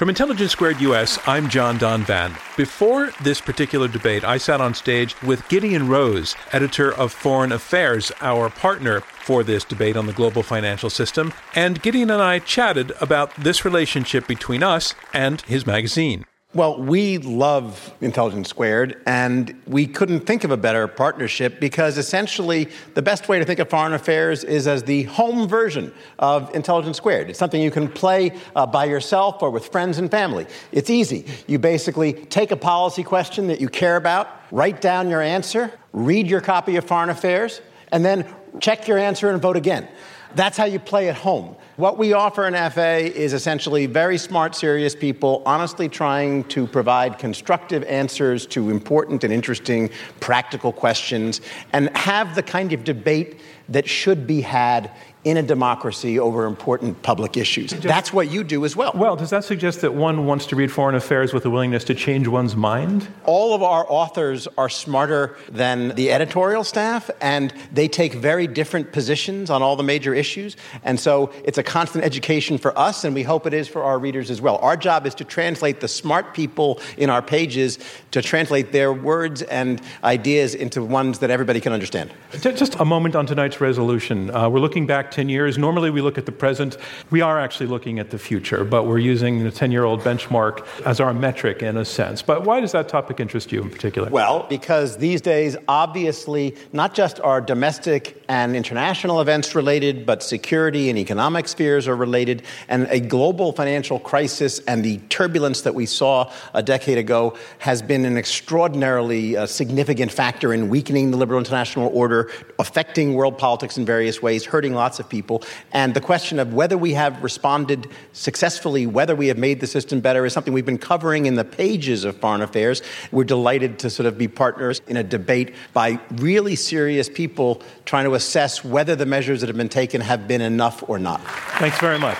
From Intelligence Squared US, I'm John Donvan. Before this particular debate, I sat on stage with Gideon Rose, editor of Foreign Affairs, our partner for this debate on the global financial system, and Gideon and I chatted about this relationship between us and his magazine. Well, we love Intelligence Squared, and we couldn't think of a better partnership because essentially the best way to think of foreign affairs is as the home version of Intelligence Squared. It's something you can play uh, by yourself or with friends and family. It's easy. You basically take a policy question that you care about, write down your answer, read your copy of Foreign Affairs, and then check your answer and vote again. That's how you play at home. What we offer in FA is essentially very smart, serious people honestly trying to provide constructive answers to important and interesting practical questions and have the kind of debate that should be had in a democracy over important public issues. That's what you do as well. Well, does that suggest that one wants to read foreign affairs with a willingness to change one's mind? All of our authors are smarter than the editorial staff, and they take very different positions on all the major issues. And so it's a constant education for us, and we hope it is for our readers as well. Our job is to translate the smart people in our pages, to translate their words and ideas into ones that everybody can understand. Just a moment on tonight's resolution. Uh, we're looking back 10 years. Normally we look at the present. We are actually looking at the future, but we're using the 10 year old benchmark as our metric in a sense. But why does that topic interest you in particular? Well, because these days, obviously, not just our domestic and international events related, but security and economic spheres are related. And a global financial crisis and the turbulence that we saw a decade ago has been an extraordinarily uh, significant factor in weakening the liberal international order, affecting world politics in various ways, hurting lots of people. And the question of whether we have responded successfully, whether we have made the system better, is something we've been covering in the pages of Foreign Affairs. We're delighted to sort of be partners in a debate by really serious people trying to assess whether the measures that have been taken have been enough or not. Thanks very much.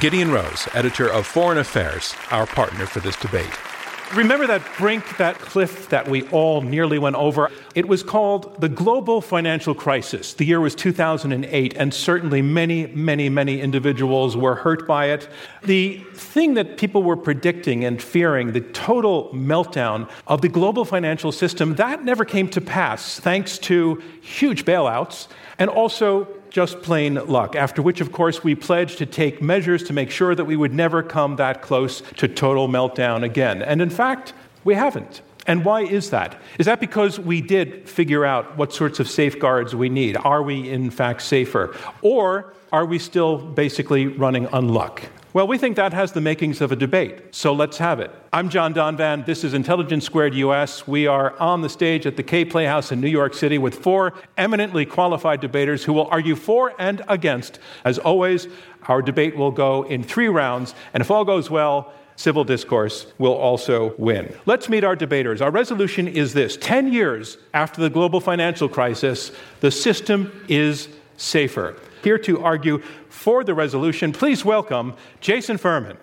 Gideon Rose, editor of Foreign Affairs, our partner for this debate. Remember that brink, that cliff that we all nearly went over? It was called the global financial crisis. The year was 2008, and certainly many, many, many individuals were hurt by it. The thing that people were predicting and fearing, the total meltdown of the global financial system, that never came to pass thanks to huge bailouts and also just plain luck. After which, of course, we pledged to take measures to make sure that we would never come that close to total meltdown again. And in fact, we haven't. And why is that? Is that because we did figure out what sorts of safeguards we need? Are we, in fact, safer? Or are we still basically running on luck? Well, we think that has the makings of a debate, so let's have it. I'm John Donvan. This is Intelligence Squared US. We are on the stage at the Kaye Playhouse in New York City with four eminently qualified debaters who will argue for and against. As always, our debate will go in three rounds, and if all goes well, civil discourse will also win. Let's meet our debaters. Our resolution is this 10 years after the global financial crisis, the system is safer. Here to argue for the resolution, please welcome Jason Furman.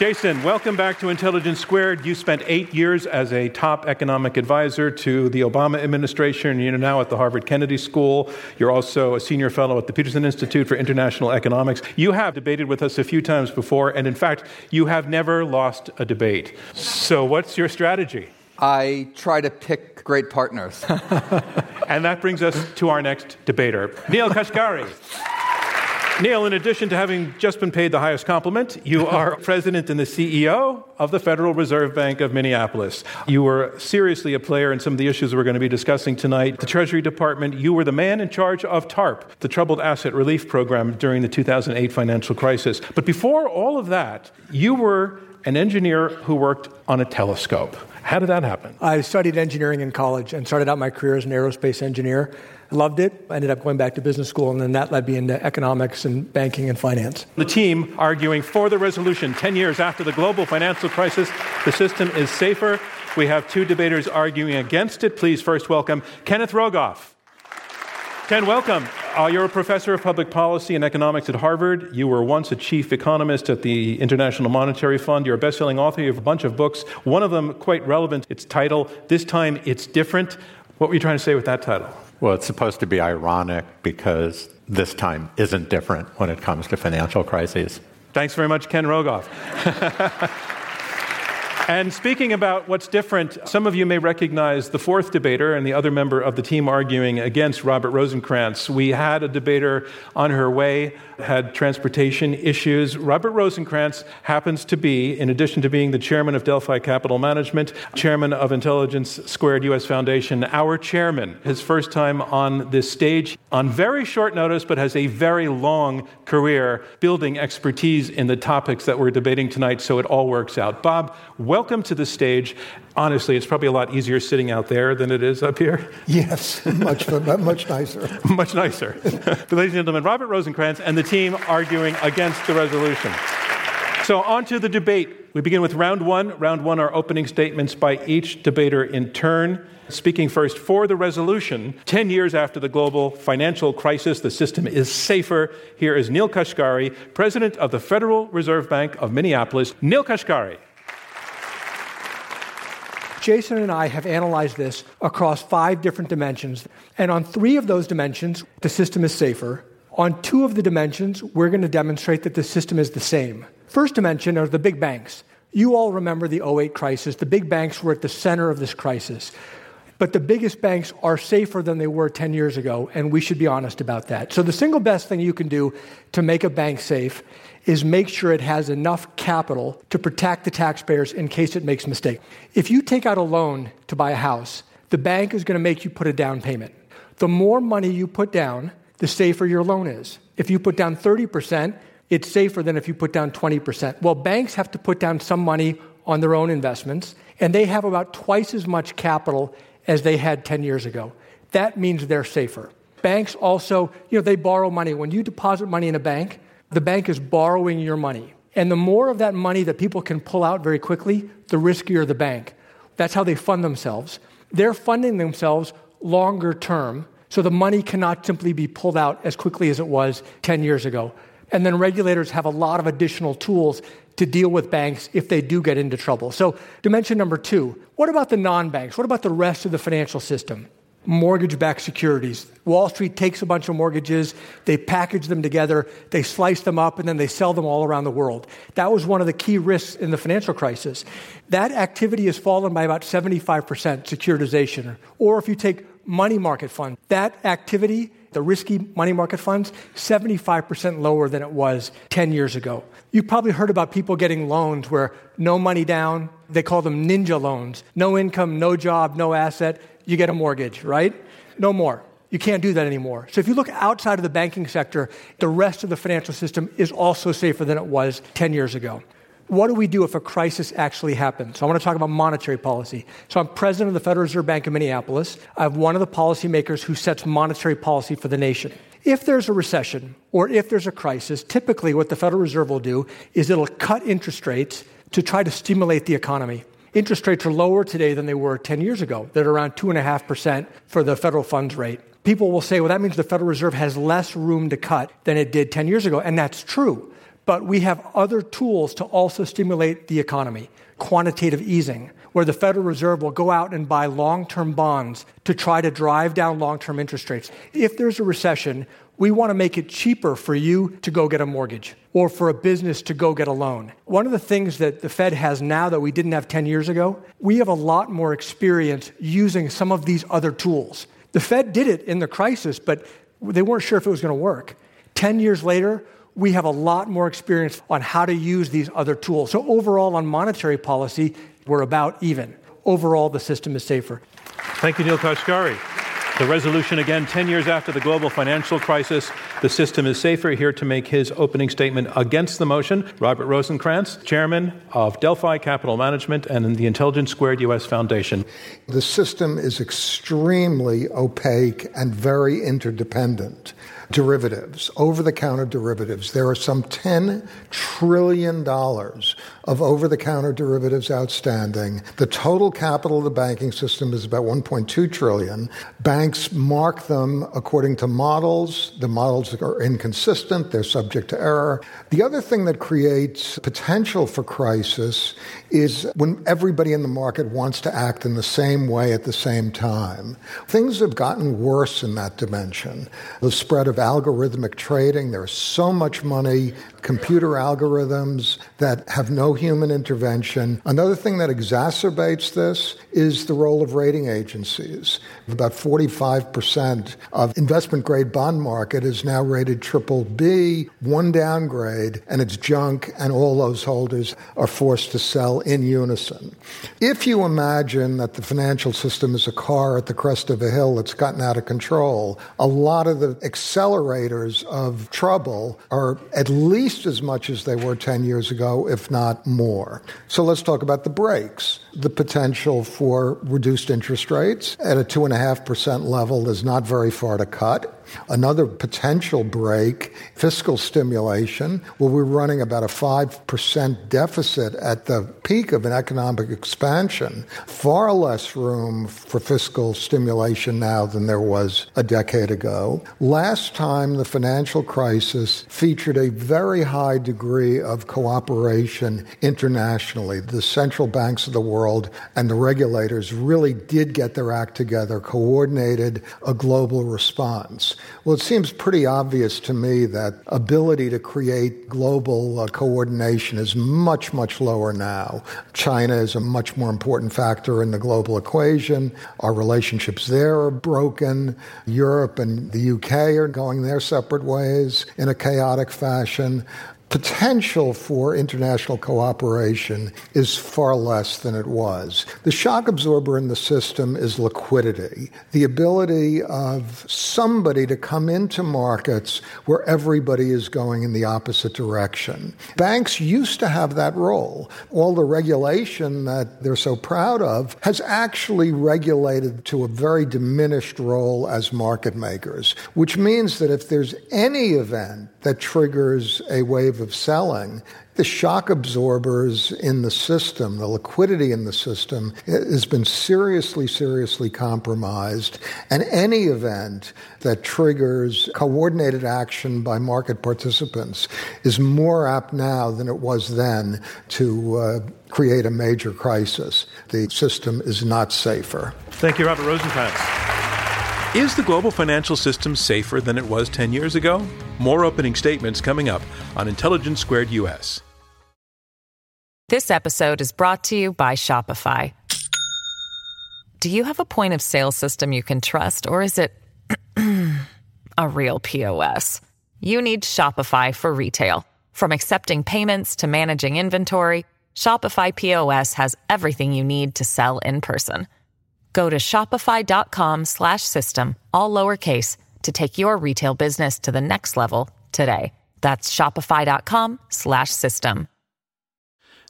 Jason, welcome back to Intelligence Squared. You spent eight years as a top economic advisor to the Obama administration. You're now at the Harvard Kennedy School. You're also a senior fellow at the Peterson Institute for International Economics. You have debated with us a few times before, and in fact, you have never lost a debate. So, what's your strategy? I try to pick great partners. and that brings us to our next debater, Neel Kashkari. Neel, in addition to having just been paid the highest compliment, you are president and the CEO of the Federal Reserve Bank of Minneapolis. You were seriously a player in some of the issues we're going to be discussing tonight. The Treasury Department, you were the man in charge of TARP, the Troubled Asset Relief Program during the 2008 financial crisis. But before all of that, you were an engineer who worked on a telescope. How did that happen? I studied engineering in college and started out my career as an aerospace engineer. Loved it. I ended up going back to business school, and then that led me into economics and banking and finance. The team arguing for the resolution 10 years after the global financial crisis, the system is safer. We have two debaters arguing against it. Please first welcome Kenneth Rogoff. Ken, welcome. Uh, you're a professor of public policy and economics at Harvard. You were once a chief economist at the International Monetary Fund. You're a best selling author. You have a bunch of books, one of them quite relevant. Its title, This Time It's Different. What were you trying to say with that title? Well, it's supposed to be ironic because this time isn't different when it comes to financial crises. Thanks very much, Ken Rogoff. And speaking about what's different, some of you may recognize the fourth debater and the other member of the team arguing against Robert Rosenkranz. We had a debater on her way, had transportation issues. Robert Rosenkranz happens to be, in addition to being the chairman of Delphi Capital Management, chairman of Intelligence Squared US Foundation, our chairman. His first time on this stage on very short notice, but has a very long career building expertise in the topics that we're debating tonight, so it all works out. Bob, welcome to the stage. Honestly, it's probably a lot easier sitting out there than it is up here. Yes, much, much nicer. much nicer. ladies and gentlemen, Robert Rosenkranz and the team arguing against the resolution. So, on to the debate. We begin with round one. Round one are opening statements by each debater in turn. Speaking first for the resolution, 10 years after the global financial crisis, the system is safer. Here is Neel Kashkari, president of the Federal Reserve Bank of Minneapolis. Neel Kashkari. Jason and I have analyzed this across five different dimensions. And on three of those dimensions, the system is safer. On two of the dimensions, we're going to demonstrate that the system is the same. First dimension are the big banks. You all remember the 08 crisis. The big banks were at the center of this crisis. But the biggest banks are safer than they were 10 years ago, and we should be honest about that. So, the single best thing you can do to make a bank safe is make sure it has enough capital to protect the taxpayers in case it makes a mistake. If you take out a loan to buy a house, the bank is going to make you put a down payment. The more money you put down, the safer your loan is. If you put down 30%, it's safer than if you put down 20%. Well, banks have to put down some money on their own investments, and they have about twice as much capital as they had 10 years ago. That means they're safer. Banks also, you know, they borrow money. When you deposit money in a bank, the bank is borrowing your money. And the more of that money that people can pull out very quickly, the riskier the bank. That's how they fund themselves. They're funding themselves longer term, so the money cannot simply be pulled out as quickly as it was 10 years ago. And then regulators have a lot of additional tools to deal with banks if they do get into trouble. So, dimension number two what about the non banks? What about the rest of the financial system? Mortgage backed securities. Wall Street takes a bunch of mortgages, they package them together, they slice them up, and then they sell them all around the world. That was one of the key risks in the financial crisis. That activity has fallen by about 75% securitization. Or if you take money market funds, that activity the risky money market funds, 75% lower than it was 10 years ago. You've probably heard about people getting loans where no money down, they call them ninja loans. No income, no job, no asset, you get a mortgage, right? No more. You can't do that anymore. So if you look outside of the banking sector, the rest of the financial system is also safer than it was 10 years ago what do we do if a crisis actually happens? So I want to talk about monetary policy. So I'm president of the Federal Reserve Bank of Minneapolis. I'm one of the policymakers who sets monetary policy for the nation. If there's a recession or if there's a crisis, typically what the Federal Reserve will do is it'll cut interest rates to try to stimulate the economy. Interest rates are lower today than they were 10 years ago. They're around 2.5% for the federal funds rate. People will say, well, that means the Federal Reserve has less room to cut than it did 10 years ago. And that's true. But we have other tools to also stimulate the economy. Quantitative easing, where the Federal Reserve will go out and buy long term bonds to try to drive down long term interest rates. If there's a recession, we want to make it cheaper for you to go get a mortgage or for a business to go get a loan. One of the things that the Fed has now that we didn't have 10 years ago, we have a lot more experience using some of these other tools. The Fed did it in the crisis, but they weren't sure if it was going to work. 10 years later, we have a lot more experience on how to use these other tools. So, overall, on monetary policy, we're about even. Overall, the system is safer. Thank you, Neel Kashkari. The resolution again 10 years after the global financial crisis, the system is safer. Here to make his opening statement against the motion, Robert Rosenkranz, chairman of Delphi Capital Management and the Intelligence Squared US Foundation. The system is extremely opaque and very interdependent derivatives, over the counter derivatives. There are some $10 trillion of over the counter derivatives outstanding. The total capital of the banking system is about 1.2 trillion. Banks mark them according to models. The models are inconsistent, they're subject to error. The other thing that creates potential for crisis is when everybody in the market wants to act in the same way at the same time. Things have gotten worse in that dimension. The spread of algorithmic trading, there's so much money, computer algorithms that have no human intervention. Another thing that exacerbates this is the role of rating agencies. About 45% of investment grade bond market is now rated triple B, one downgrade, and it's junk, and all those holders are forced to sell in unison. If you imagine that the financial system is a car at the crest of a hill that's gotten out of control, a lot of the accelerators of trouble are at least as much as they were 10 years ago, if not more. So let's talk about the brakes. The potential for reduced interest rates at a 2.5% level is not very far to cut. Another potential brake, fiscal stimulation. Well, we're running about a 5% deficit at the peak of an economic expansion. Far less room for fiscal stimulation now than there was a decade ago. Last time the financial crisis featured a very high degree of cooperation internationally. The central banks of the world and the regulators really did get their act together, coordinated a global response. Well, it seems pretty obvious to me that ability to create global uh, coordination is much, much lower now. China is a much more important factor in the global equation. Our relationships there are broken. Europe and the UK are going their separate ways in a chaotic fashion potential for international cooperation is far less than it was. The shock absorber in the system is liquidity, the ability of somebody to come into markets where everybody is going in the opposite direction. Banks used to have that role. All the regulation that they're so proud of has actually regulated to a very diminished role as market makers, which means that if there's any event that triggers a wave of selling, the shock absorbers in the system, the liquidity in the system, has been seriously, seriously compromised. And any event that triggers coordinated action by market participants is more apt now than it was then to uh, create a major crisis. The system is not safer. Thank you, Robert Rosenkranz. Is the global financial system safer than it was 10 years ago? More opening statements coming up on Intelligence Squared US. This episode is brought to you by Shopify. Do you have a point of sale system you can trust, or is it a real POS? You need Shopify for retail. From accepting payments to managing inventory, Shopify POS has everything you need to sell in person. Go to shopify.com slash system, all lowercase, to take your retail business to the next level today. That's shopify.com slash system.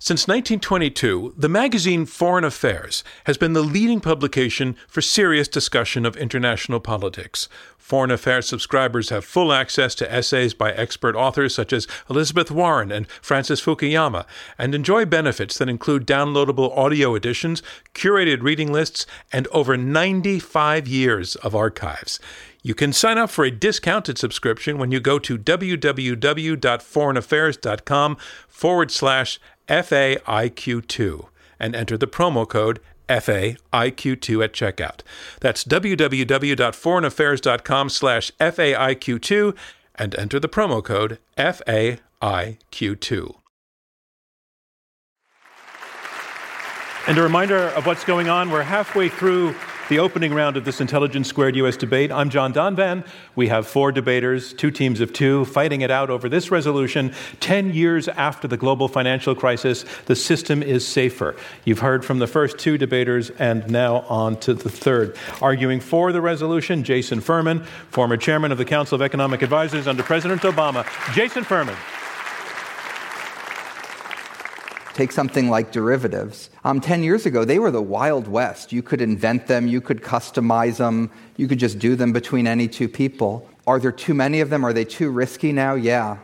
Since 1922, the magazine Foreign Affairs has been the leading publication for serious discussion of international politics. Foreign Affairs subscribers have full access to essays by expert authors such as Elizabeth Warren and Francis Fukuyama, and enjoy benefits that include downloadable audio editions, curated reading lists, and over 95 years of archives. You can sign up for a discounted subscription when you go to www.foreignaffairs.com forward slash FAIQ2 and enter the promo code FAIQ2 at checkout. That's www.foreignaffairs.com slash FAIQ2 and enter the promo code FAIQ2. And a reminder of what's going on. We're halfway through the opening round of this Intelligence Squared U.S. debate. I'm John Donvan. We have four debaters, two teams of two, fighting it out over this resolution. Ten years after the global financial crisis, the system is safer. You've heard from the first two debaters, and now on to the third. Arguing for the resolution, Jason Furman, former chairman of the Council of Economic Advisors under President Obama. Jason Furman. Take something like derivatives. Um, 10 years ago, they were the Wild West. You could invent them, you could customize them, you could just do them between any two people. Are there too many of them? Are they too risky now? Yeah.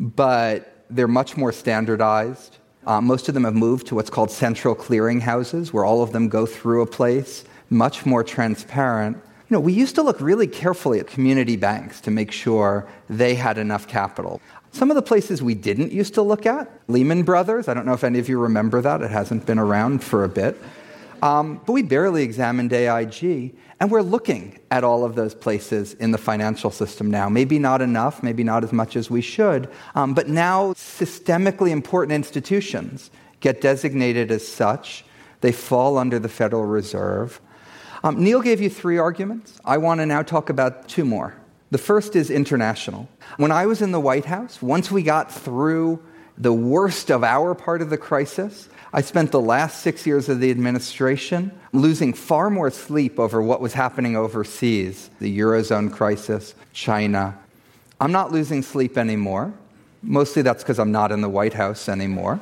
But they're much more standardized. Uh, most of them have moved to what's called central clearinghouses, where all of them go through a place, much more transparent. You know, we used to look really carefully at community banks to make sure they had enough capital. Some of the places we didn't used to look at, Lehman Brothers, I don't know if any of you remember that, it hasn't been around for a bit. Um, but we barely examined AIG, and we're looking at all of those places in the financial system now. Maybe not enough, maybe not as much as we should, um, but now systemically important institutions get designated as such. They fall under the Federal Reserve. Um, Neel gave you three arguments. I want to now talk about two more. The first is international. When I was in the White House, once we got through the worst of our part of the crisis, I spent the last six years of the administration losing far more sleep over what was happening overseas the Eurozone crisis, China. I'm not losing sleep anymore. Mostly that's because I'm not in the White House anymore.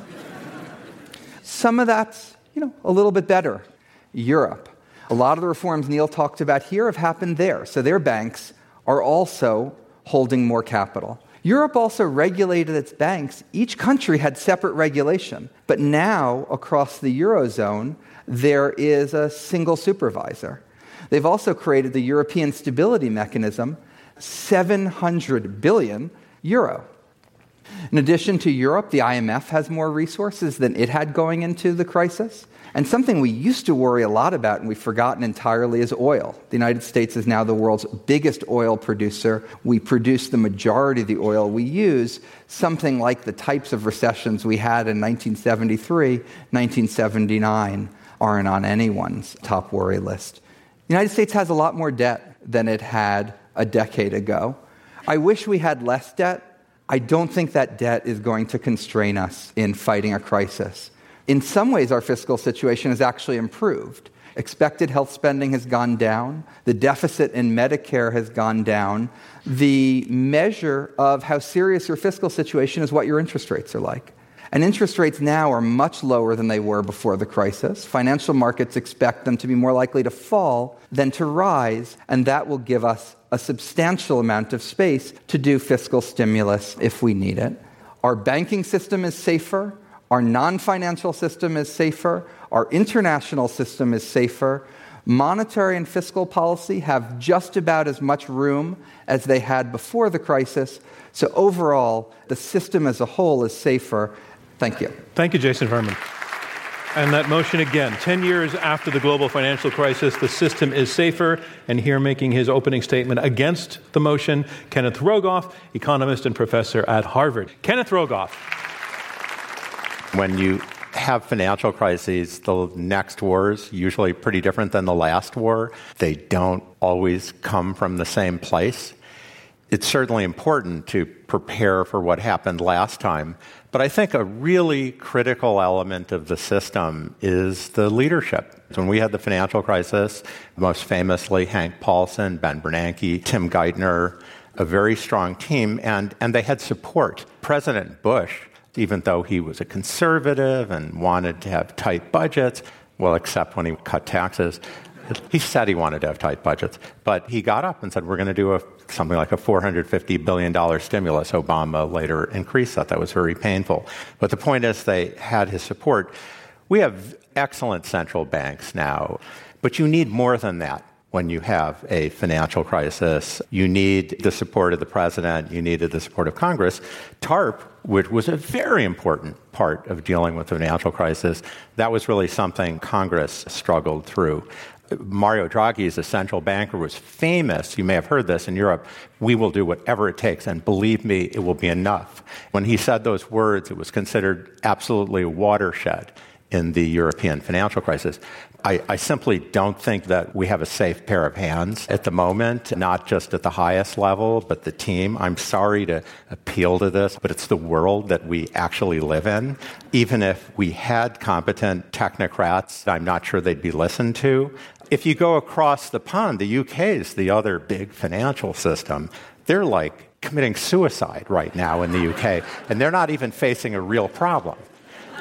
Some of that's, you know, a little bit better. Europe. A lot of the reforms Neel talked about here have happened there. So their banks are also holding more capital. Europe also regulated its banks. Each country had separate regulation. But now, across the Eurozone, there is a single supervisor. They've also created the European Stability Mechanism, 700 billion euro. In addition to Europe, the IMF has more resources than it had going into the crisis. And something we used to worry a lot about and we've forgotten entirely is oil. The United States is now the world's biggest oil producer. We produce the majority of the oil we use, something like the types of recessions we had in 1973, 1979 aren't on anyone's top worry list. The United States has a lot more debt than it had a decade ago. I wish we had less debt. I don't think that debt is going to constrain us in fighting a crisis. In some ways, our fiscal situation has actually improved. Expected health spending has gone down. The deficit in Medicare has gone down. The measure of how serious your fiscal situation is what your interest rates are like. And interest rates now are much lower than they were before the crisis. Financial markets expect them to be more likely to fall than to rise, and that will give us a substantial amount of space to do fiscal stimulus if we need it. Our banking system is safer. Our non financial system is safer. Our international system is safer. Monetary and fiscal policy have just about as much room as they had before the crisis. So, overall, the system as a whole is safer. Thank you. Thank you, Jason Furman. And that motion again 10 years after the global financial crisis, the system is safer. And here making his opening statement against the motion, Kenneth Rogoff, economist and professor at Harvard. Kenneth Rogoff. When you have financial crises, the next war is usually pretty different than the last war. They don't always come from the same place. It's certainly important to prepare for what happened last time, but I think a really critical element of the system is the leadership. When we had the financial crisis, most famously Hank Paulson, Ben Bernanke, Tim Geithner, a very strong team, and, and they had support. President Bush even though he was a conservative and wanted to have tight budgets, well, except when he cut taxes. He said he wanted to have tight budgets, but he got up and said, We're going to do a, something like a $450 billion stimulus. Obama later increased that. That was very painful. But the point is, they had his support. We have excellent central banks now, but you need more than that when you have a financial crisis. You need the support of the president, you needed the support of Congress. TARP, which was a very important part of dealing with the financial crisis, that was really something Congress struggled through. Mario Draghi, as a central banker, was famous. You may have heard this in Europe. We will do whatever it takes, and believe me, it will be enough. When he said those words, it was considered absolutely a watershed in the European financial crisis. I, I, simply don't think that we have a safe pair of hands at the moment, not just at the highest level, but the team. I'm sorry to appeal to this, but it's the world that we actually live in. Even if we had competent technocrats, I'm not sure they'd be listened to. If you go across the pond, the UK is the other big financial system. They're like committing suicide right now in the UK, and they're not even facing a real problem.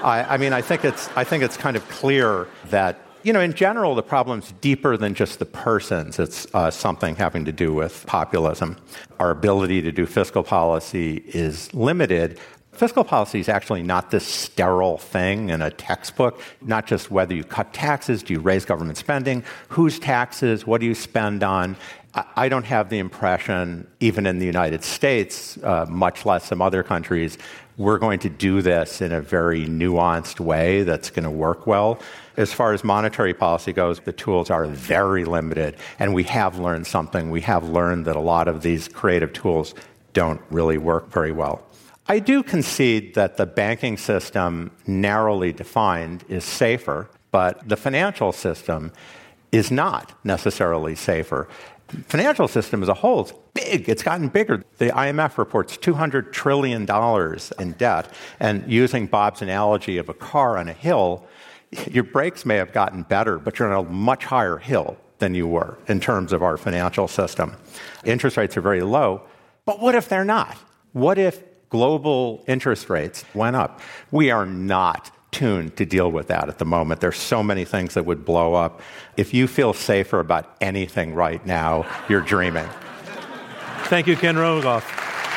I, I mean, I think, it's, I think it's kind of clear that you know, in general, the problem's deeper than just the persons. It's uh, something having to do with populism. Our ability to do fiscal policy is limited. Fiscal policy is actually not this sterile thing in a textbook, not just whether you cut taxes, do you raise government spending, whose taxes, what do you spend on. I don't have the impression, even in the United States, uh, much less some other countries, we're going to do this in a very nuanced way that's going to work well. As far as monetary policy goes, the tools are very limited, and we have learned something. We have learned that a lot of these creative tools don't really work very well. I do concede that the banking system, narrowly defined, is safer, but the financial system is not necessarily safer financial system as a whole is big. It's gotten bigger. The IMF reports $200 trillion in debt. And using Bob's analogy of a car on a hill, your brakes may have gotten better, but you're on a much higher hill than you were in terms of our financial system. Interest rates are very low, but what if they're not? What if global interest rates went up? We are not tuned to deal with that at the moment. There's so many things that would blow up. If you feel safer about anything right now, you're dreaming. Thank you, Ken Rogoff.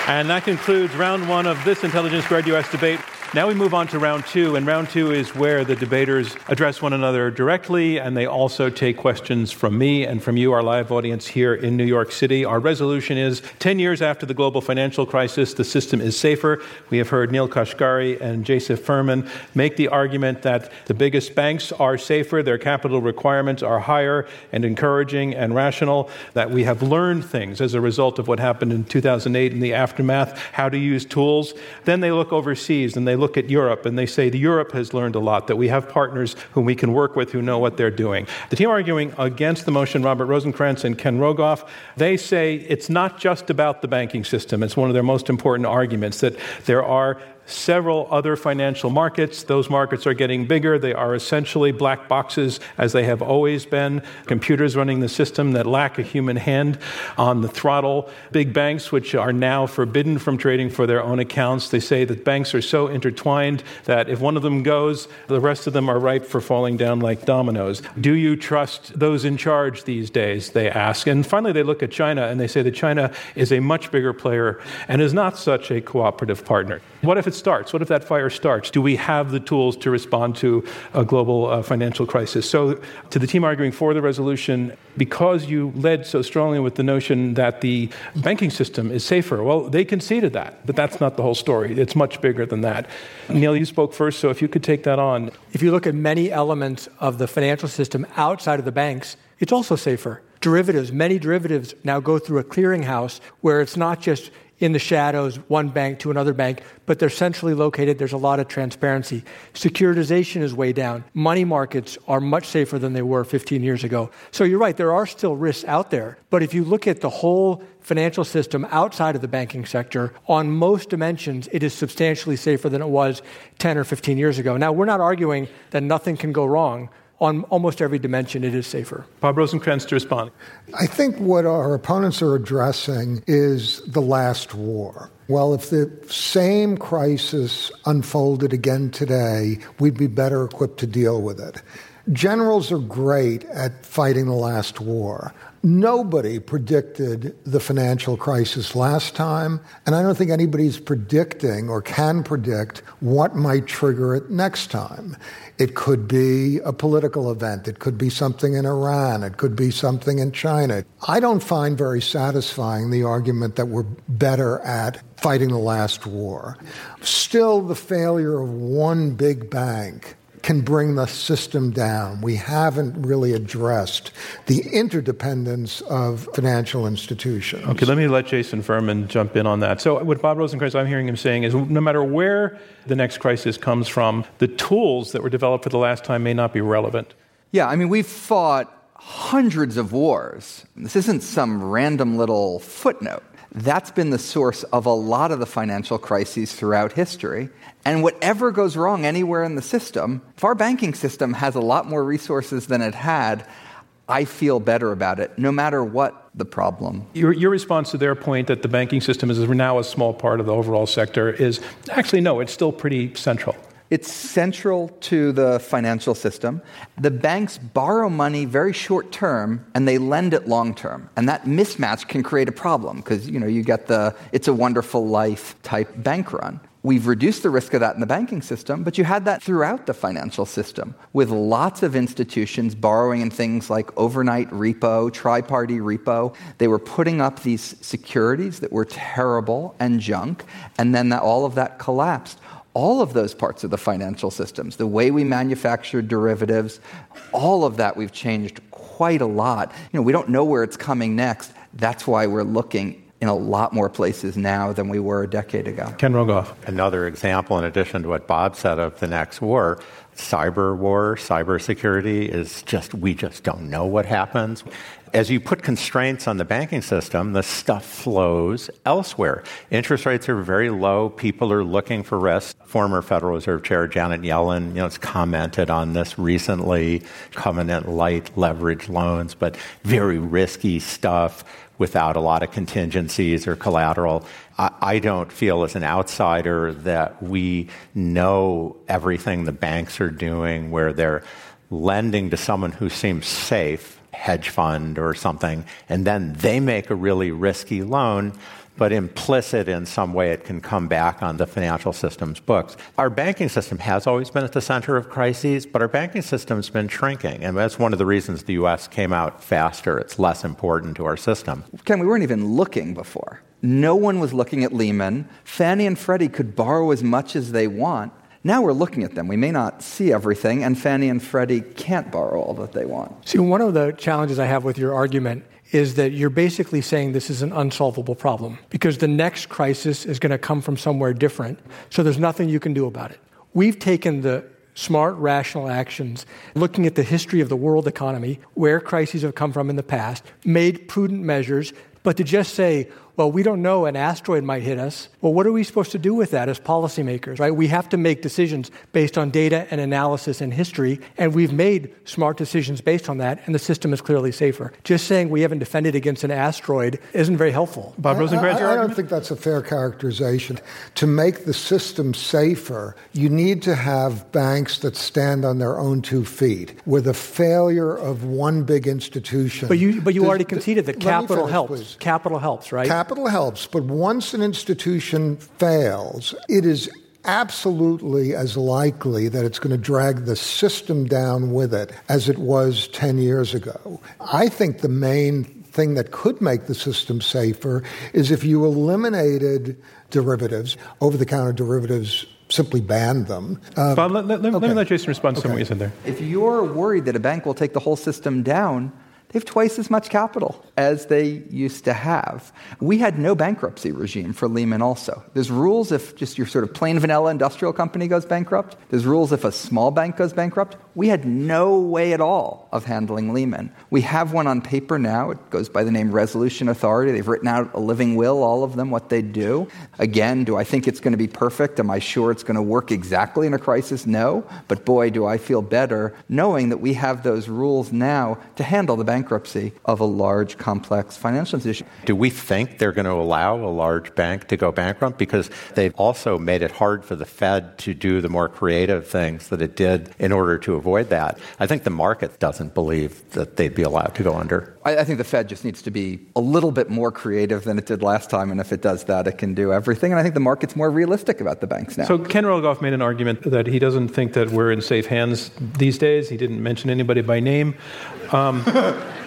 And that concludes round one of this Intelligence Squared US debate. Now we move on to round two, and round two is where the debaters address one another directly, and they also take questions from me and from you, our live audience here in New York City. Our resolution is 10 years after the global financial crisis, the system is safer. We have heard Neel Kashkari and Jason Furman make the argument that the biggest banks are safer, their capital requirements are higher and encouraging and rational, that we have learned things as a result of what happened in 2008 in the aftermath, how to use tools. Then they look overseas and they look at Europe and they say the Europe has learned a lot, that we have partners whom we can work with who know what they're doing. The team arguing against the motion, Robert Rosenkranz and Ken Rogoff, they say it's not just about the banking system. It's one of their most important arguments that there are several other financial markets. Those markets are getting bigger. They are essentially black boxes, as they have always been. Computers running the system that lack a human hand on the throttle. Big banks, which are now forbidden from trading for their own accounts. They say that banks are so intertwined that if one of them goes, the rest of them are ripe for falling down like dominoes. Do you trust those in charge these days? They ask. And finally, they look at China and they say that China is a much bigger player and is not such a cooperative partner. What if it starts? What if that fire starts? Do we have the tools to respond to a global uh, financial crisis? So, to the team arguing for the resolution, because you led so strongly with the notion that the banking system is safer, well, they conceded that, but that's not the whole story. It's much bigger than that. Neel, you spoke first, so if you could take that on. If you look at many elements of the financial system outside of the banks, it's also safer. Derivatives, many derivatives now go through a clearinghouse where it's not just in the shadows, one bank to another bank, but they're centrally located. There's a lot of transparency. Securitization is way down. Money markets are much safer than they were 15 years ago. So you're right, there are still risks out there. But if you look at the whole financial system outside of the banking sector, on most dimensions, it is substantially safer than it was 10 or 15 years ago. Now, we're not arguing that nothing can go wrong on almost every dimension, it is safer. Bob Rosenkranz to respond. I think what our opponents are addressing is the last war. Well, if the same crisis unfolded again today, we'd be better equipped to deal with it. Generals are great at fighting the last war. Nobody predicted the financial crisis last time, and I don't think anybody's predicting or can predict what might trigger it next time. It could be a political event. It could be something in Iran. It could be something in China. I don't find very satisfying the argument that we're better at fighting the last war. Still, the failure of one big bank can bring the system down. We haven't really addressed the interdependence of financial institutions. Okay, let me let Jason Furman jump in on that. So, what Bob Rosenkranz, I'm hearing him saying is no matter where the next crisis comes from, the tools that were developed for the last time may not be relevant. Yeah, I mean, we've fought hundreds of wars. This isn't some random little footnote. That's been the source of a lot of the financial crises throughout history. And whatever goes wrong anywhere in the system, if our banking system has a lot more resources than it had, I feel better about it, no matter what the problem. Your, your, response to their point that the banking system is now a small part of the overall sector is actually, no, it's still pretty central. It's central to the financial system. The banks borrow money very short term and they lend it long term. And that mismatch can create a problem because you know you get the it's a wonderful life type bank run. We've reduced the risk of that in the banking system, but you had that throughout the financial system with lots of institutions borrowing in things like overnight repo, tri party repo. They were putting up these securities that were terrible and junk, and then that, all of that collapsed all of those parts of the financial systems, the way we manufacture derivatives, all of that we've changed quite a lot. You know, we don't know where it's coming next. That's why we're looking in a lot more places now than we were a decade ago. Ken Rogoff. Another example, in addition to what Bob said of the next war, cyber war, cybersecurity is just, we just don't know what happens. As you put constraints on the banking system, the stuff flows elsewhere. Interest rates are very low. People are looking for risk. Former Federal Reserve Chair Janet Yellen, you know, has commented on this recently. Covenant lite leverage loans, but very risky stuff without a lot of contingencies or collateral. I, I, don't feel as an outsider that we know everything the banks are doing where they're lending to someone who seems safe hedge fund or something, and then they make a really risky loan, but implicit in some way it can come back on the financial system's books. Our banking system has always been at the center of crises, but our banking system's been shrinking, and that's one of the reasons the U.S. came out faster. It's less important to our system. Ken, we weren't even looking before. No one was looking at Lehman. Fannie and Freddie could borrow as much as they want. Now we're looking at them. We may not see everything, and Fannie and Freddie can't borrow all that they want. See, one of the challenges I have with your argument is that you're basically saying this is an unsolvable problem because the next crisis is going to come from somewhere different, so there's nothing you can do about it. We've taken the smart, rational actions, looking at the history of the world economy, where crises have come from in the past, made prudent measures, but to just say, well, we don't know an asteroid might hit us. Well, what are we supposed to do with that as policymakers, right? We have to make decisions based on data and analysis and history, and we've made smart decisions based on that, and the system is clearly safer. Just saying we haven't defended against an asteroid isn't very helpful. Bob Rosenkranz, I, I, I don't think that's a fair characterization. To make the system safer, you need to have banks that stand on their own two feet. With a failure of one big institution. But you, but you already conceded that capital finish, helps. Please. Capital helps, right? Capital helps, but once an institution fails, it is absolutely as likely that it's going to drag the system down with it as it was 10 years ago. I think the main thing that could make the system safer is if you eliminated derivatives, over the counter derivatives simply banned them. Uh, Bob, let, let, okay. let, me let Jason respond to okay. what you said there. If you're worried that a bank will take the whole system down, they have twice as much capital as they used to have. We had no bankruptcy regime for Lehman also. There's rules if just your sort of plain vanilla industrial company goes bankrupt. There's rules if a small bank goes bankrupt. We had no way at all of handling Lehman. We have one on paper now. It goes by the name Resolution Authority. They've written out a living will, all of them, what they do. Again, do I think it's going to be perfect? Am I sure it's going to work exactly in a crisis? No. But boy, do I feel better knowing that we have those rules now to handle the bankruptcy of a large, complex financial institution. Do we think they're going to allow a large bank to go bankrupt? Because they've also made it hard for the Fed to do the more creative things that it did in order to avoid that. I think the market doesn't believe that they'd be allowed to go under. I, I think the Fed just needs to be a little bit more creative than it did last time, and if it does that, it can do everything. And I think the market's more realistic about the banks now. So Ken Rogoff made an argument that he doesn't think that we're in safe hands these days. He didn't mention anybody by name. Um,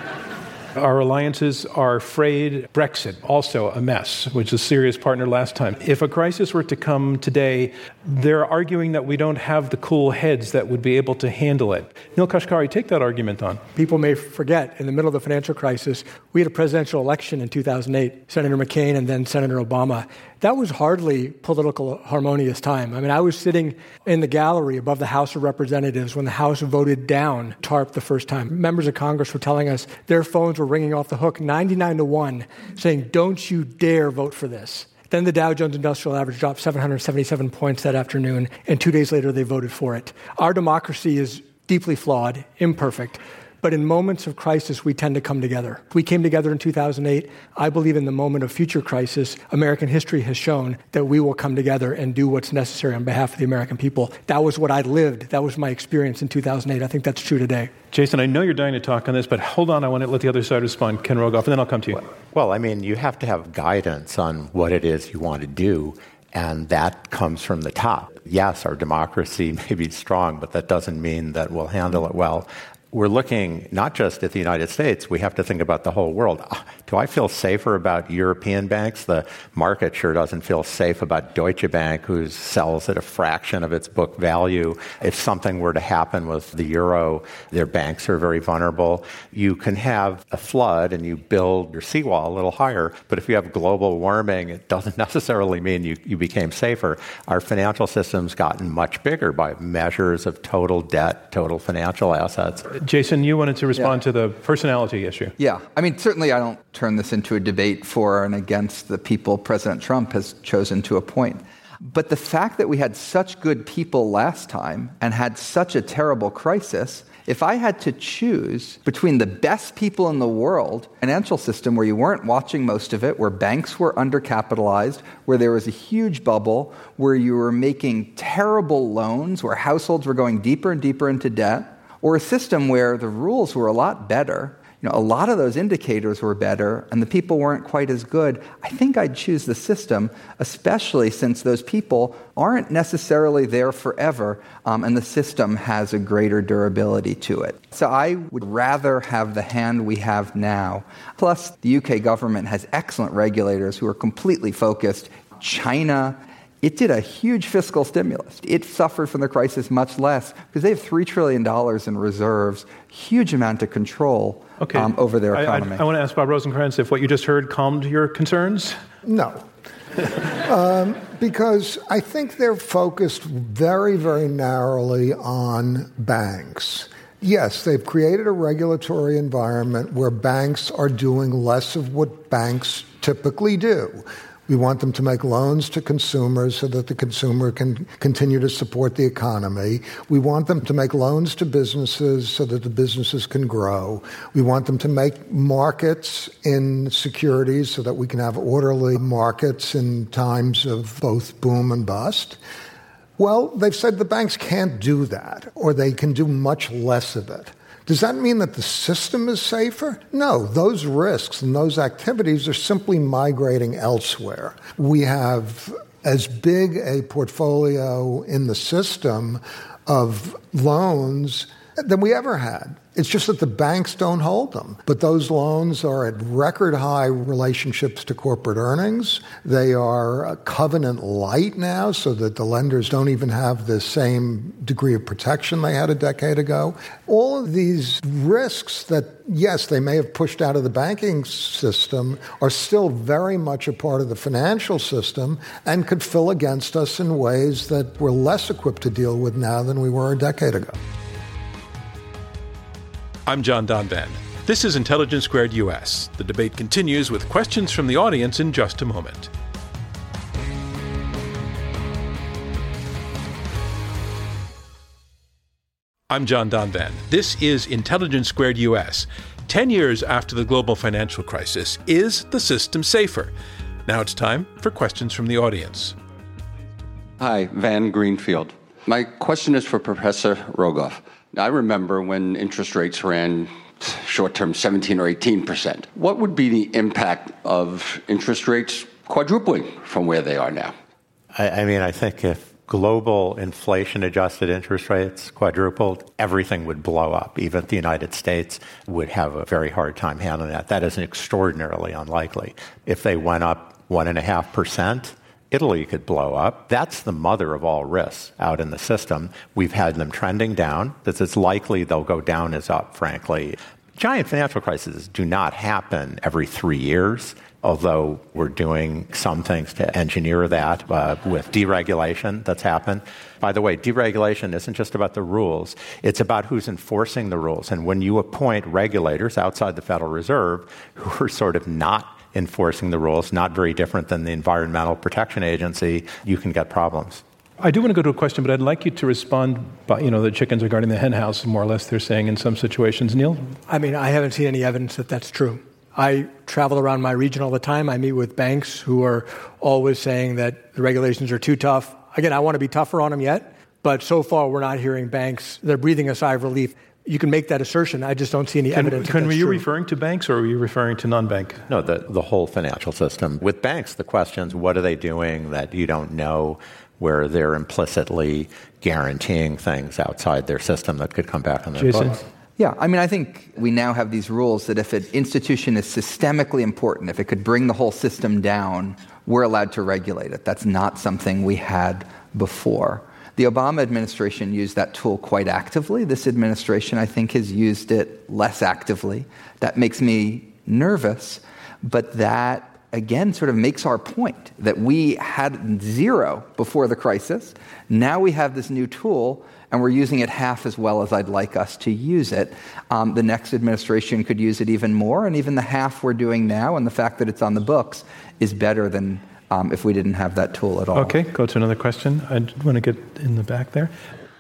Our alliances are frayed. Brexit, also a mess, which is a serious partner last time. If a crisis were to come today, they're arguing that we don't have the cool heads that would be able to handle it. Neel Kashkari, take that argument on. People may forget, in the middle of the financial crisis, we had a presidential election in 2008, Senator McCain and then Senator Obama. That was hardly political harmonious time. I mean, I was sitting in the gallery above the House of Representatives when the House voted down TARP the first time. Members of Congress were telling us their phones were ringing off the hook 99 to 1, saying, Don't you dare vote for this. Then the Dow Jones Industrial Average dropped 777 points that afternoon, and two days later they voted for it. Our democracy is deeply flawed, imperfect. But in moments of crisis, we tend to come together. We came together in 2008. I believe in the moment of future crisis, American history has shown that we will come together and do what's necessary on behalf of the American people. That was what I lived. That was my experience in 2008. I think that's true today. Jason, I know you're dying to talk on this, but hold on. I want to let the other side respond. Ken Rogoff, and then I'll come to you. Well, I mean, you have to have guidance on what it is you want to do. And that comes from the top. Yes, our democracy may be strong, but that doesn't mean that we'll handle it well we're looking not just at the United States, we have to think about the whole world. Ah, do I feel safer about European banks? The market sure doesn't feel safe about Deutsche Bank, who sells at a fraction of its book value. If something were to happen with the euro, their banks are very vulnerable. You can have a flood and you build your seawall a little higher, but if you have global warming, it doesn't necessarily mean you, you became safer. Our financial system's gotten much bigger by measures of total debt, total financial assets. Jason, you wanted to respond yeah. to the personality issue. Yeah. I mean, certainly I don't turn this into a debate for and against the people President Trump has chosen to appoint. But the fact that we had such good people last time and had such a terrible crisis, if I had to choose between the best people in the world, financial system where you weren't watching most of it, where banks were undercapitalized, where there was a huge bubble, where you were making terrible loans, where households were going deeper and deeper into debt, or a system where the rules were a lot better, you know, a lot of those indicators were better and the people weren't quite as good, I think I'd choose the system, especially since those people aren't necessarily there forever um, and the system has a greater durability to it. So I would rather have the hand we have now. Plus, the UK government has excellent regulators who are completely focused. China it did a huge fiscal stimulus. It suffered from the crisis much less because they have $3 trillion in reserves, huge amount of control okay. um, over their economy. I, I, I, want to ask Bob Rosenkranz if what you just heard calmed your concerns? No. um, because I think they're focused very, very narrowly on banks. Yes, they've created a regulatory environment where banks are doing less of what banks typically do we want them to make loans to consumers so that the consumer can continue to support the economy. We want them to make loans to businesses so that the businesses can grow. We want them to make markets in securities so that we can have orderly markets in times of both boom and bust. Well, they've said the banks can't do that, or they can do much less of it. Does that mean that the system is safer? No, those risks and those activities are simply migrating elsewhere. We have as big a portfolio in the system of loans than we ever had. It's just that the banks don't hold them. But those loans are at record high relationships to corporate earnings. They are uh, covenant lite now, so that the lenders don't even have the same degree of protection they had a decade ago. All of these risks that, yes, they may have pushed out of the banking system are still very much a part of the financial system and could fill against us in ways that we're less equipped to deal with now than we were a decade ago. I'm John Donvan. This is Intelligence Squared US. The debate continues with questions from the audience in just a moment. I'm John Donvan. This is Intelligence Squared US. Ten years after the global financial crisis, is the system safer? Now it's time for questions from the audience. Hi, Van Greenfield. My question is for Professor Rogoff. I remember when interest rates ran short term 17 or 18 percent. What would be the impact of interest rates quadrupling from where they are now? I, I mean, I think if global inflation adjusted interest rates quadrupled, everything would blow up. Even the United States would have a very hard time handling that. That is extraordinarily unlikely. If they went up 1.5%, Italy could blow up. That's the mother of all risks out in the system. We've had them trending down. It's as likely they'll go down as up, frankly. Giant financial crises do not happen every three years although we're doing some things to engineer that uh, with deregulation that's happened. By the way, deregulation isn't just about the rules, it's about who's enforcing the rules. And when you appoint regulators outside the Federal Reserve who are sort of not enforcing the rules, not very different than the Environmental Protection Agency, you can get problems. I do want to go to a question, but I'd like you to respond by, you know, the chickens are guarding the hen house, more or less, they're saying in some situations. Neel? I mean, I haven't seen any evidence that that's true. I travel around my region all the time. I meet with banks who are always saying that the regulations are too tough. Again, I want to be tougher on them yet, but so far we're not hearing banks, they're breathing a sigh of relief you can make that assertion. I just don't see any can, evidence. Can, were you true. referring to banks or were you referring to non bank? No, the, the whole financial system. With banks, the questions what are they doing that you don't know, where they're implicitly guaranteeing things outside their system that could come back on their Jason? books? Yeah, I mean, I think we now have these rules that if an institution is systemically important, if it could bring the whole system down, we're allowed to regulate it. That's not something we had before. The Obama administration used that tool quite actively. This administration, I think, has used it less actively. That makes me nervous, but that again sort of makes our point that we had zero before the crisis. Now we have this new tool, and we're using it half as well as I'd like us to use it. Um, the next administration could use it even more, and even the half we're doing now, and the fact that it's on the books is better than um, if we didn't have that tool at all. Okay, go to another question. I want to get in the back there.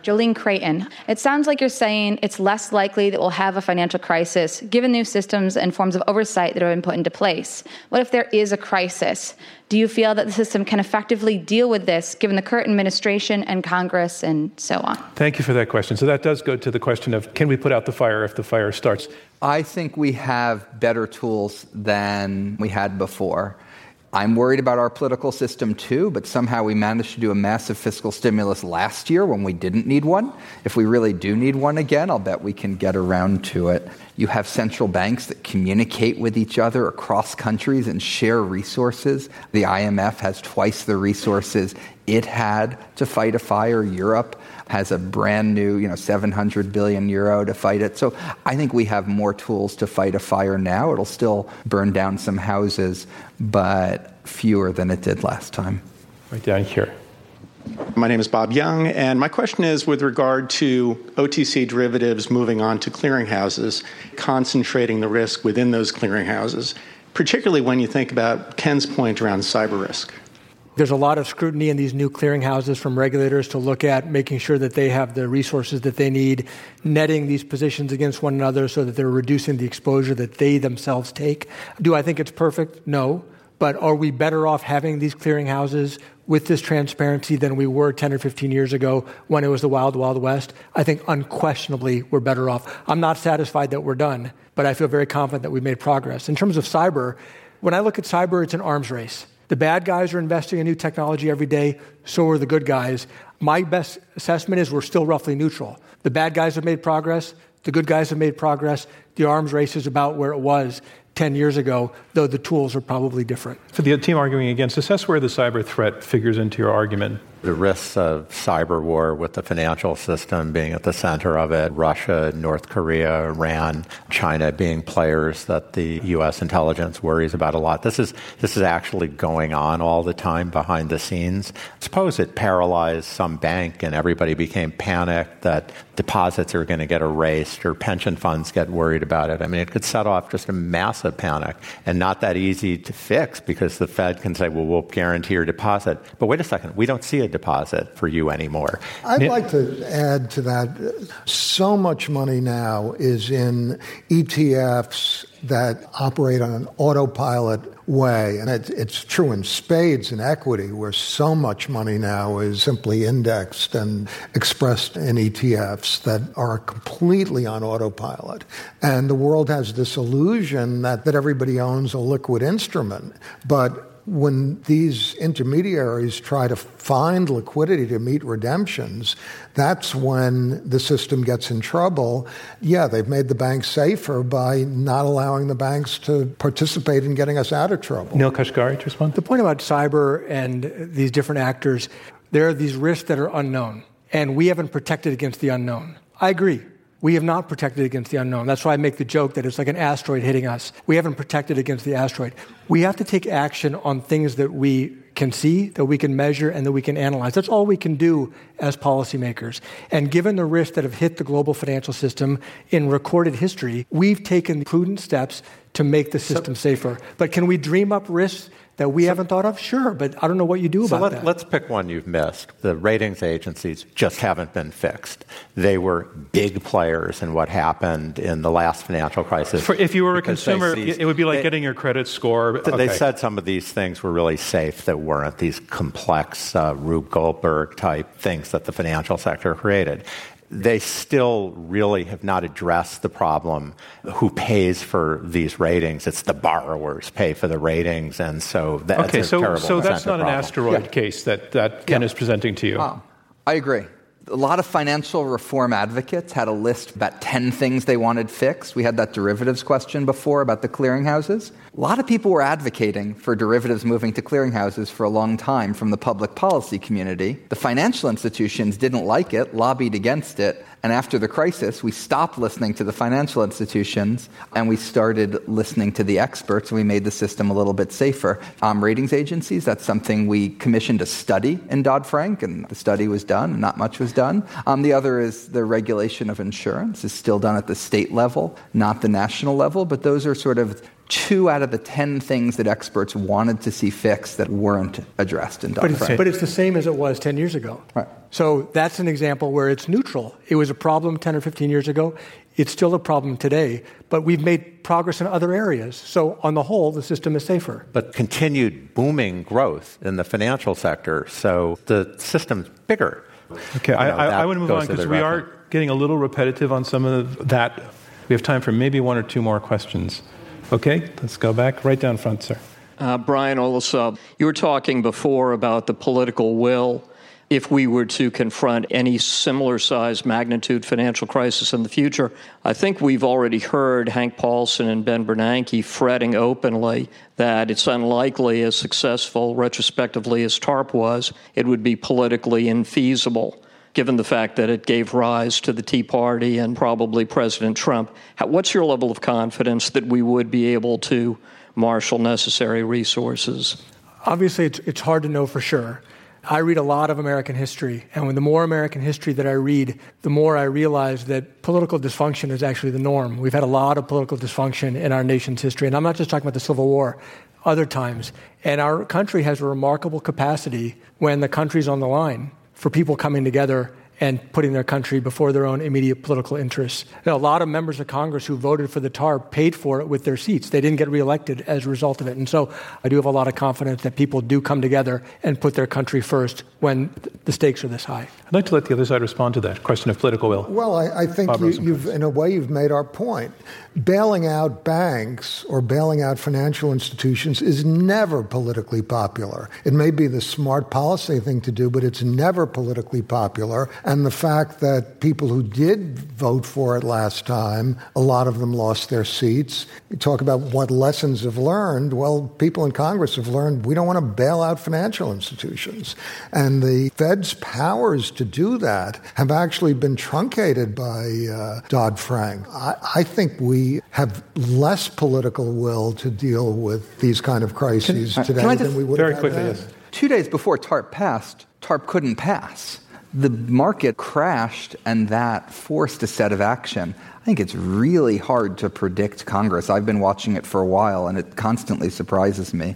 Jolene Creighton, it sounds like you're saying it's less likely that we'll have a financial crisis given new systems and forms of oversight that have been put into place. What if there is a crisis? Do you feel that the system can effectively deal with this given the current administration and Congress and so on? Thank you for that question. So that does go to the question of can we put out the fire if the fire starts? I think we have better tools than we had before. I'm worried about our political system too, but somehow we managed to do a massive fiscal stimulus last year when we didn't need one. If we really do need one again, I'll bet we can get around to it. You have central banks that communicate with each other across countries and share resources. The IMF has twice the resources it had to fight a fire. Europe has a brand new, you know, 700 billion euro to fight it. So I think we have more tools to fight a fire now. It'll still burn down some houses, but fewer than it did last time. Right down here. My name is Bob Young, and my question is with regard to OTC derivatives moving on to clearinghouses, concentrating the risk within those clearinghouses, particularly when you think about Ken's point around cyber risk. There's a lot of scrutiny in these new clearinghouses from regulators to look at making sure that they have the resources that they need, netting these positions against one another so that they're reducing the exposure that they themselves take. Do I think it's perfect? No. But are we better off having these clearinghouses with this transparency than we were 10 or 15 years ago when it was the wild, wild west? I think unquestionably we're better off. I'm not satisfied that we're done, but I feel very confident that we've made progress. In terms of cyber, when I look at cyber, it's an arms race. The bad guys are investing in new technology every day, so are the good guys. My best assessment is we're still roughly neutral. The bad guys have made progress, the good guys have made progress. The arms race is about where it was 10 years ago, though the tools are probably different. For the team arguing against, assess where the cyber threat figures into your argument the risks of cyber war with the financial system being at the center of it, Russia, North Korea, Iran, China being players that the U.S. intelligence worries about a lot. This is, this is actually going on all the time behind the scenes. Suppose it paralyzed some bank and everybody became panicked that deposits are going to get erased or pension funds get worried about it. I mean, it could set off just a massive panic and not that easy to fix because the Fed can say, well, we'll guarantee your deposit. But wait a second, we don't see a deposit for you anymore. I'd like to add to that so much money now is in ETFs that operate on an autopilot way. And it, it's true in spades in equity, where so much money now is simply indexed and expressed in ETFs that are completely on autopilot. And the world has this illusion that, that everybody owns a liquid instrument. But when these intermediaries try to find liquidity to meet redemptions, that's when the system gets in trouble. Yeah, they've made the banks safer by not allowing the banks to participate in getting us out of trouble. Neel Kashkari, to respond. The point about cyber and these different actors, there are these risks that are unknown, and we haven't protected against the unknown. I agree. We have not protected against the unknown. That's why I make the joke that it's like an asteroid hitting us. We haven't protected against the asteroid. We have to take action on things that we can see, that we can measure, and that we can analyze. That's all we can do as policymakers. And given the risks that have hit the global financial system in recorded history, we've taken prudent steps to make the system safer. But can we dream up risks that we so, haven't thought of? Sure, but I don't know what you do so about let, that. Let's pick one you've missed. The ratings agencies just haven't been fixed. They were big players in what happened in the last financial crisis. For, if you were a consumer, it would be like they, getting your credit score. Okay. They said some of these things were really safe that weren't these complex uh, Rube Goldberg type things that the financial sector created they still really have not addressed the problem who pays for these ratings. It's the borrowers pay for the ratings, and so that's okay. so, so that's not problem. an asteroid yeah. case that, that Ken yeah. is presenting to you. Um, I agree. A lot of financial reform advocates had a list about 10 things they wanted fixed. We had that derivatives question before about the clearinghouses. A lot of people were advocating for derivatives moving to clearinghouses for a long time from the public policy community. The financial institutions didn't like it, lobbied against it, and after the crisis, we stopped listening to the financial institutions and we started listening to the experts and we made the system a little bit safer. Um, ratings agencies, that's something we commissioned a study in Dodd Frank, and the study was done, and not much was done. Um, the other is the regulation of insurance, is still done at the state level, not the national level, but those are sort of two out of the 10 things that experts wanted to see fixed that weren't addressed in Dodd Frank. But it's the same as it was 10 years ago. Right. So that's an example where it's neutral. It was a problem 10 or 15 years ago. It's still a problem today, but we've made progress in other areas. So, on the whole, the system is safer. But continued booming growth in the financial sector, so the system's bigger. Okay, you know, I, I, want to move on because we are getting a little repetitive on some of that. We have time for maybe one or two more questions. Okay, let's go back right down front, sir. Uh, Brian Olsab, you were talking before about the political will if we were to confront any similar size magnitude financial crisis in the future. I think we've already heard Hank Paulson and Ben Bernanke fretting openly that it's unlikely, as successful retrospectively as TARP was, it would be politically infeasible. Given the fact that it gave rise to the Tea Party and probably President Trump, what's your level of confidence that we would be able to marshal necessary resources? Obviously, it's, it's hard to know for sure. I read a lot of American history, and the more American history that I read, the more I realize that political dysfunction is actually the norm. We've had a lot of political dysfunction in our nation's history, and I'm not just talking about the Civil War, other times. And our country has a remarkable capacity when the country's on the line for people coming together and putting their country before their own immediate political interests. a lot of members of Congress who voted for the TAR paid for it with their seats. They didn't get reelected as a result of it. And so I do have a lot of confidence that people do come together and put their country first when the stakes are this high. I'd like to let the other side respond to that question of political will. Well, I, I think you, have in a way, you've made our point. Bailing out banks or bailing out financial institutions is never politically popular. It may be the smart policy thing to do, but it's never politically popular. And the fact that people who did vote for it last time, a lot of them lost their seats. You talk about what lessons have learned. Well, people in Congress have learned we don't want to bail out financial institutions. And the Fed's powers to do that have actually been truncated by uh, Dodd Frank. I, I, think we have less political will to deal with these kind of crises can, today can than we would very have quickly, had. Yes. Two days before TARP passed, TARP couldn't pass the market crashed and that forced a set of action. I think it's really hard to predict Congress. I've been watching it for a while and it constantly surprises me.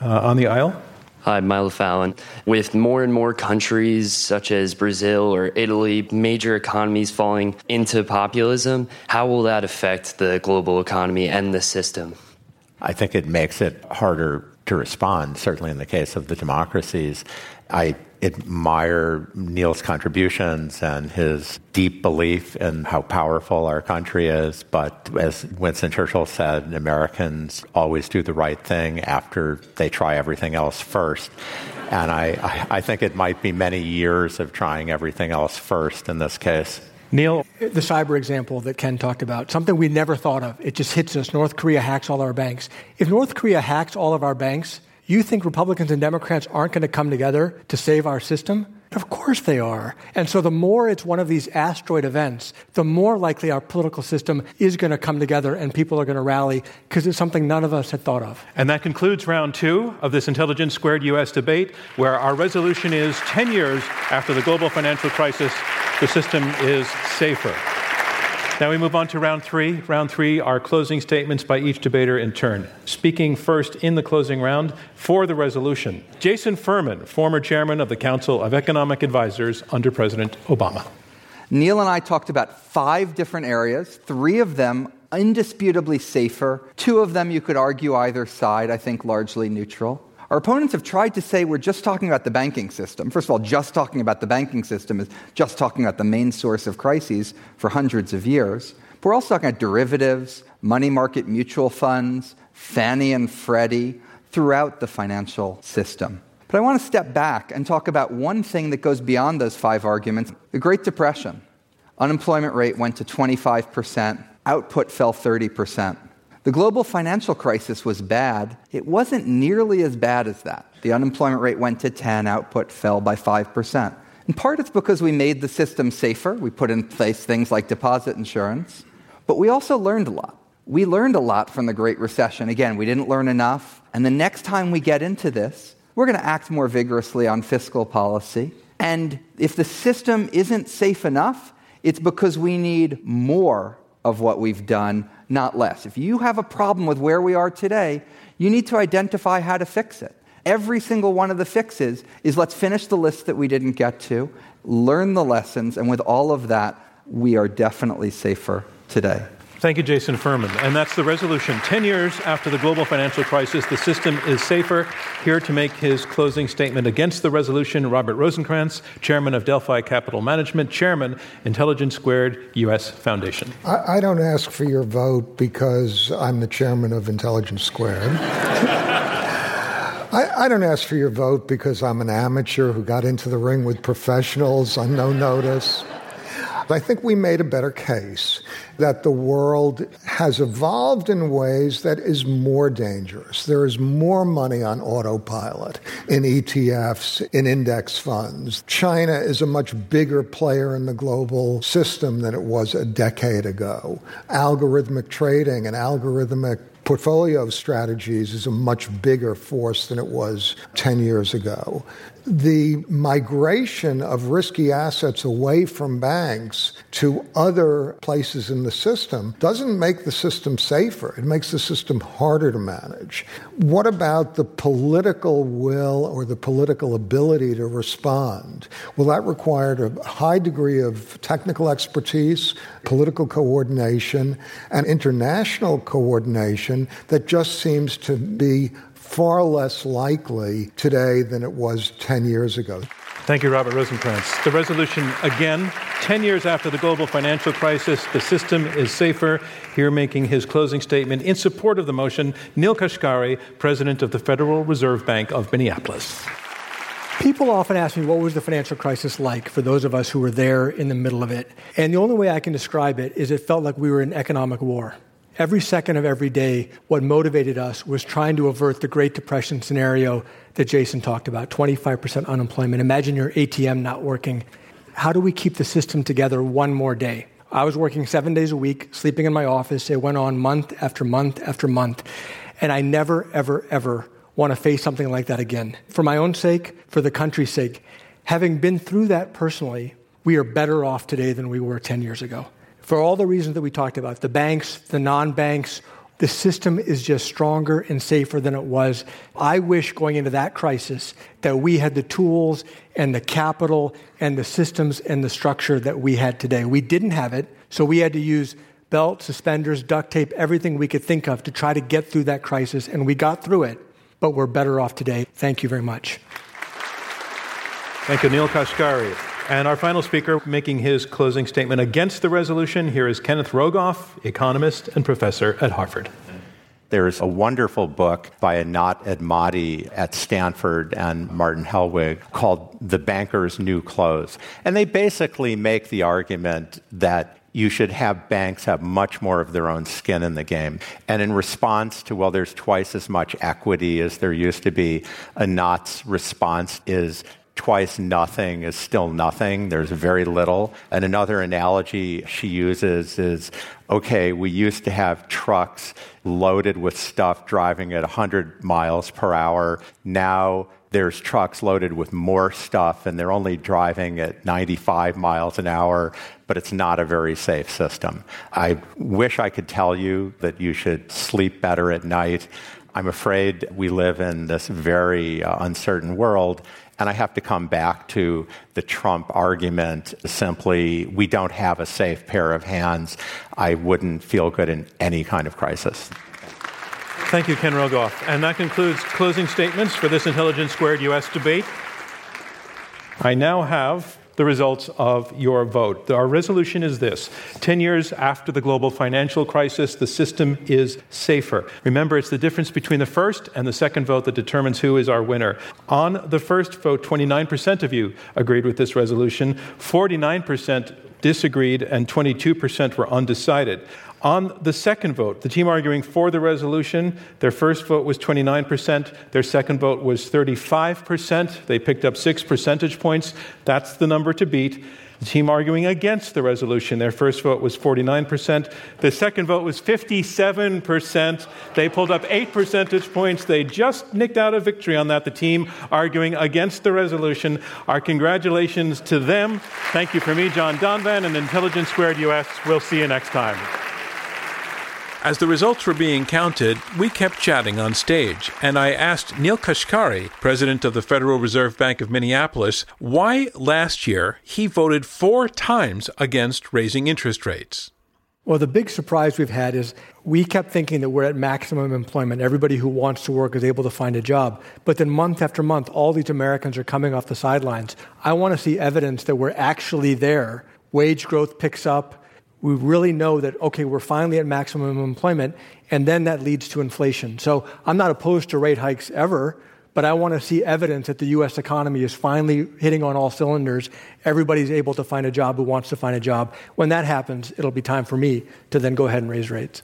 Uh, on the aisle? Uh, Hi, Milo Fallon. With more and more countries such as Brazil or Italy, major economies falling into populism, how will that affect the global economy and the system? I think it makes it harder to respond, certainly in the case of the democracies. I admire Neel's contributions and his deep belief in how powerful our country is. But as Winston Churchill said, Americans always do the right thing after they try everything else first. And I, I, think it might be many years of trying everything else first in this case. Neel, the cyber example that Ken talked about, something we never thought of. It just hits us. North Korea hacks all our banks. If North Korea hacks all of our banks, you think Republicans and Democrats aren't going to come together to save our system? Of course they are. And so the more it's one of these asteroid events, the more likely our political system is going to come together and people are going to rally because it's something none of us had thought of. And that concludes round two of this Intelligence Squared US debate, where our resolution is 10 years after the global financial crisis, the system is safer. Now we move on to round three. Round three are closing statements by each debater in turn. Speaking first in the closing round for the resolution, Jason Furman, former chairman of the Council of Economic Advisors under President Obama. Neel and I talked about five different areas, three of them indisputably safer, two of them you could argue either side, I think largely neutral. Our opponents have tried to say we're just talking about the banking system. First of all, just talking about the banking system is just talking about the main source of crises for hundreds of years. But we're also talking about derivatives, money market mutual funds, Fannie and Freddie throughout the financial system. But I want to step back and talk about one thing that goes beyond those five arguments the Great Depression. Unemployment rate went to 25%, output fell 30%. The global financial crisis was bad. It wasn't nearly as bad as that. The unemployment rate went to 10, output fell by 5%. In part, it's because we made the system safer. We put in place things like deposit insurance. But we also learned a lot. We learned a lot from the Great Recession. Again, we didn't learn enough. And the next time we get into this, we're going to act more vigorously on fiscal policy. And if the system isn't safe enough, it's because we need more of what we've done not less. If you have a problem with where we are today, you need to identify how to fix it. Every single one of the fixes is let's finish the list that we didn't get to, learn the lessons, and with all of that, we are definitely safer today. Thank you, Jason Furman. And that's the resolution. Ten years after the global financial crisis, the system is safer. Here to make his closing statement against the resolution, Robert Rosenkranz, chairman of Delphi Capital Management, chairman, Intelligence Squared U.S. Foundation. I, I don't ask for your vote because I'm the chairman of Intelligence Squared. I, I, don't ask for your vote because I'm an amateur who got into the ring with professionals on no notice. I think we made a better case that the world has evolved in ways that is more dangerous. There is more money on autopilot in ETFs, in index funds. China is a much bigger player in the global system than it was a decade ago. Algorithmic trading and algorithmic portfolio strategies is a much bigger force than it was 10 years ago the migration of risky assets away from banks to other places in the system doesn't make the system safer. It makes the system harder to manage. What about the political will or the political ability to respond? Well, that required a high degree of technical expertise, political coordination, and international coordination that just seems to be far less likely today than it was 10 years ago. Thank you, Robert Rosenkranz. The resolution again 10 years after the global financial crisis, the system is safer. Here making his closing statement in support of the motion, Neel Kashkari, president of the Federal Reserve Bank of Minneapolis. People often ask me what was the financial crisis like for those of us who were there in the middle of it. And the only way I can describe it is it felt like we were in economic war. Every second of every day, what motivated us was trying to avert the Great Depression scenario that Jason talked about 25% unemployment. Imagine your ATM not working. How do we keep the system together one more day? I was working seven days a week, sleeping in my office. It went on month after month after month. And I never, ever, ever want to face something like that again. For my own sake, for the country's sake. Having been through that personally, we are better off today than we were 10 years ago for all the reasons that we talked about the banks, the non banks, the system is just stronger and safer than it was. I wish going into that crisis that we had the tools and the capital and the systems and the structure that we had today. We didn't have it, so we had to use belt, suspenders, duct tape, everything we could think of to try to get through that crisis, and we got through it, but we're better off today. Thank you very much. Thank you, Neel Kashkari. And our final speaker making his closing statement against the resolution, here is Kenneth Rogoff, economist and professor at Harvard. There's a wonderful book by Anat Admati at Stanford and Martin Hellwig called The Banker's New Clothes. And they basically make the argument that you should have banks have much more of their own skin in the game. And in response to, well, there's twice as much equity as there used to be, Anat's response is twice nothing is still nothing. There's very little. And another analogy she uses is okay, we used to have trucks loaded with stuff driving at 100 miles per hour. Now there's trucks loaded with more stuff and they're only driving at 95 miles an hour, but it's not a very safe system. I wish I could tell you that you should sleep better at night. I'm afraid we live in this very uh, uncertain world, and I have to come back to the Trump argument simply, we don't have a safe pair of hands. I wouldn't feel good in any kind of crisis. Thank you, Ken Rogoff. And that concludes closing statements for this Intelligence Squared US debate. I now have the results of your vote. Our resolution is this 10 years after the global financial crisis, the system is safer. Remember, it's the difference between the first and the second vote that determines who is our winner. On the first vote, 29% of you agreed with this resolution, 49% disagreed, and 22% were undecided. On the second vote, the team arguing for the resolution, their first vote was 29%, their second vote was 35%. They picked up six percentage points. That's the number to beat. The team arguing against the resolution, their first vote was 49%. The second vote was 57%. They pulled up eight percentage points. They just nicked out a victory on that. The team arguing against the resolution. Our congratulations to them. Thank you for me, John Donvan, and Intelligence Squared US. We'll see you next time. As the results were being counted, we kept chatting on stage, and I asked Neel Kashkari, president of the Federal Reserve Bank of Minneapolis, why last year he voted four times against raising interest rates. Well, the big surprise we've had is we kept thinking that we're at maximum employment. Everybody who wants to work is able to find a job. But then month after month, all these Americans are coming off the sidelines. I want to see evidence that we're actually there. Wage growth picks up we really know that, okay, we're finally at maximum employment, and then that leads to inflation. So I'm not opposed to rate hikes ever, but I want to see evidence that the U.S. economy is finally hitting on all cylinders. Everybody's able to find a job who wants to find a job. When that happens, it'll be time for me to then go ahead and raise rates.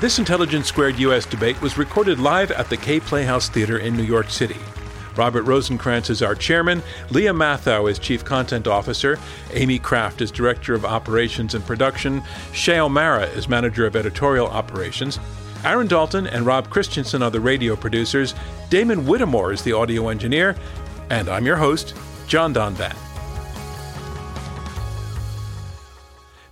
This Intelligence Squared U.S. debate was recorded live at the Kaye Playhouse Theater in New York City. Robert Rosenkranz is our chairman, Lia Matthow is chief content officer, Amy Kraft is director of operations and production, Shay O'Mara is manager of editorial operations. Aaron Dalton and Rob Christensen are the radio producers. Damon Whittemore is the audio engineer. And I'm your host, John Donvan.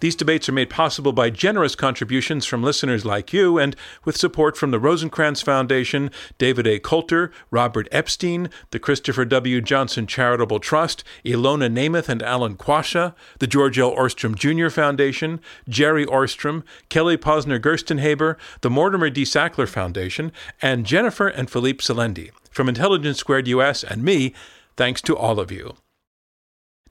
These debates are made possible by generous contributions from listeners like you and with support from the Rosenkranz Foundation, David A. Coulter, Robert Epstein, the Christopher W. Johnson Charitable Trust, Ilona Nemeth and Alan Quasha, the George L. Ohrstrom Jr. Foundation, Jerry Ohrstrom, Kelly Posner Gerstenhaber, the Mortimer D. Sackler Foundation, and Jennifer and Philippe Salendi. From Intelligence Squared US and me, thanks to all of you.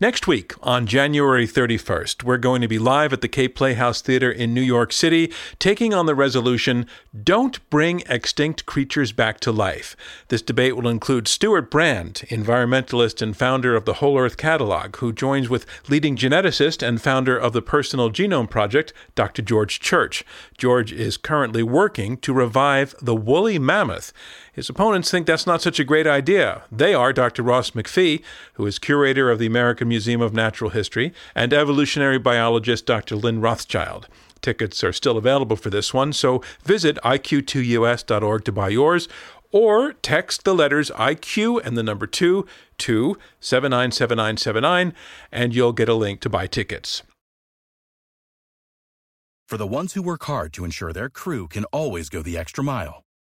Next week, on January 31st, we're going to be live at the Kaye Playhouse Theater in New York City, taking on the resolution Don't Bring Extinct Creatures Back to Life. This debate will include Stewart Brand, environmentalist and founder of the Whole Earth Catalog, who joins with leading geneticist and founder of the Personal Genome Project, Dr. George Church. George is currently working to revive the woolly mammoth his opponents think that's not such a great idea. They are Dr. Ross MacPhee, who is curator of the American Museum of Natural History, and evolutionary biologist Dr. Lynn Rothschild. Tickets are still available for this one, so visit iq2us.org to buy yours or text the letters IQ and the number 2 to 797979 and you'll get a link to buy tickets. For the ones who work hard to ensure their crew can always go the extra mile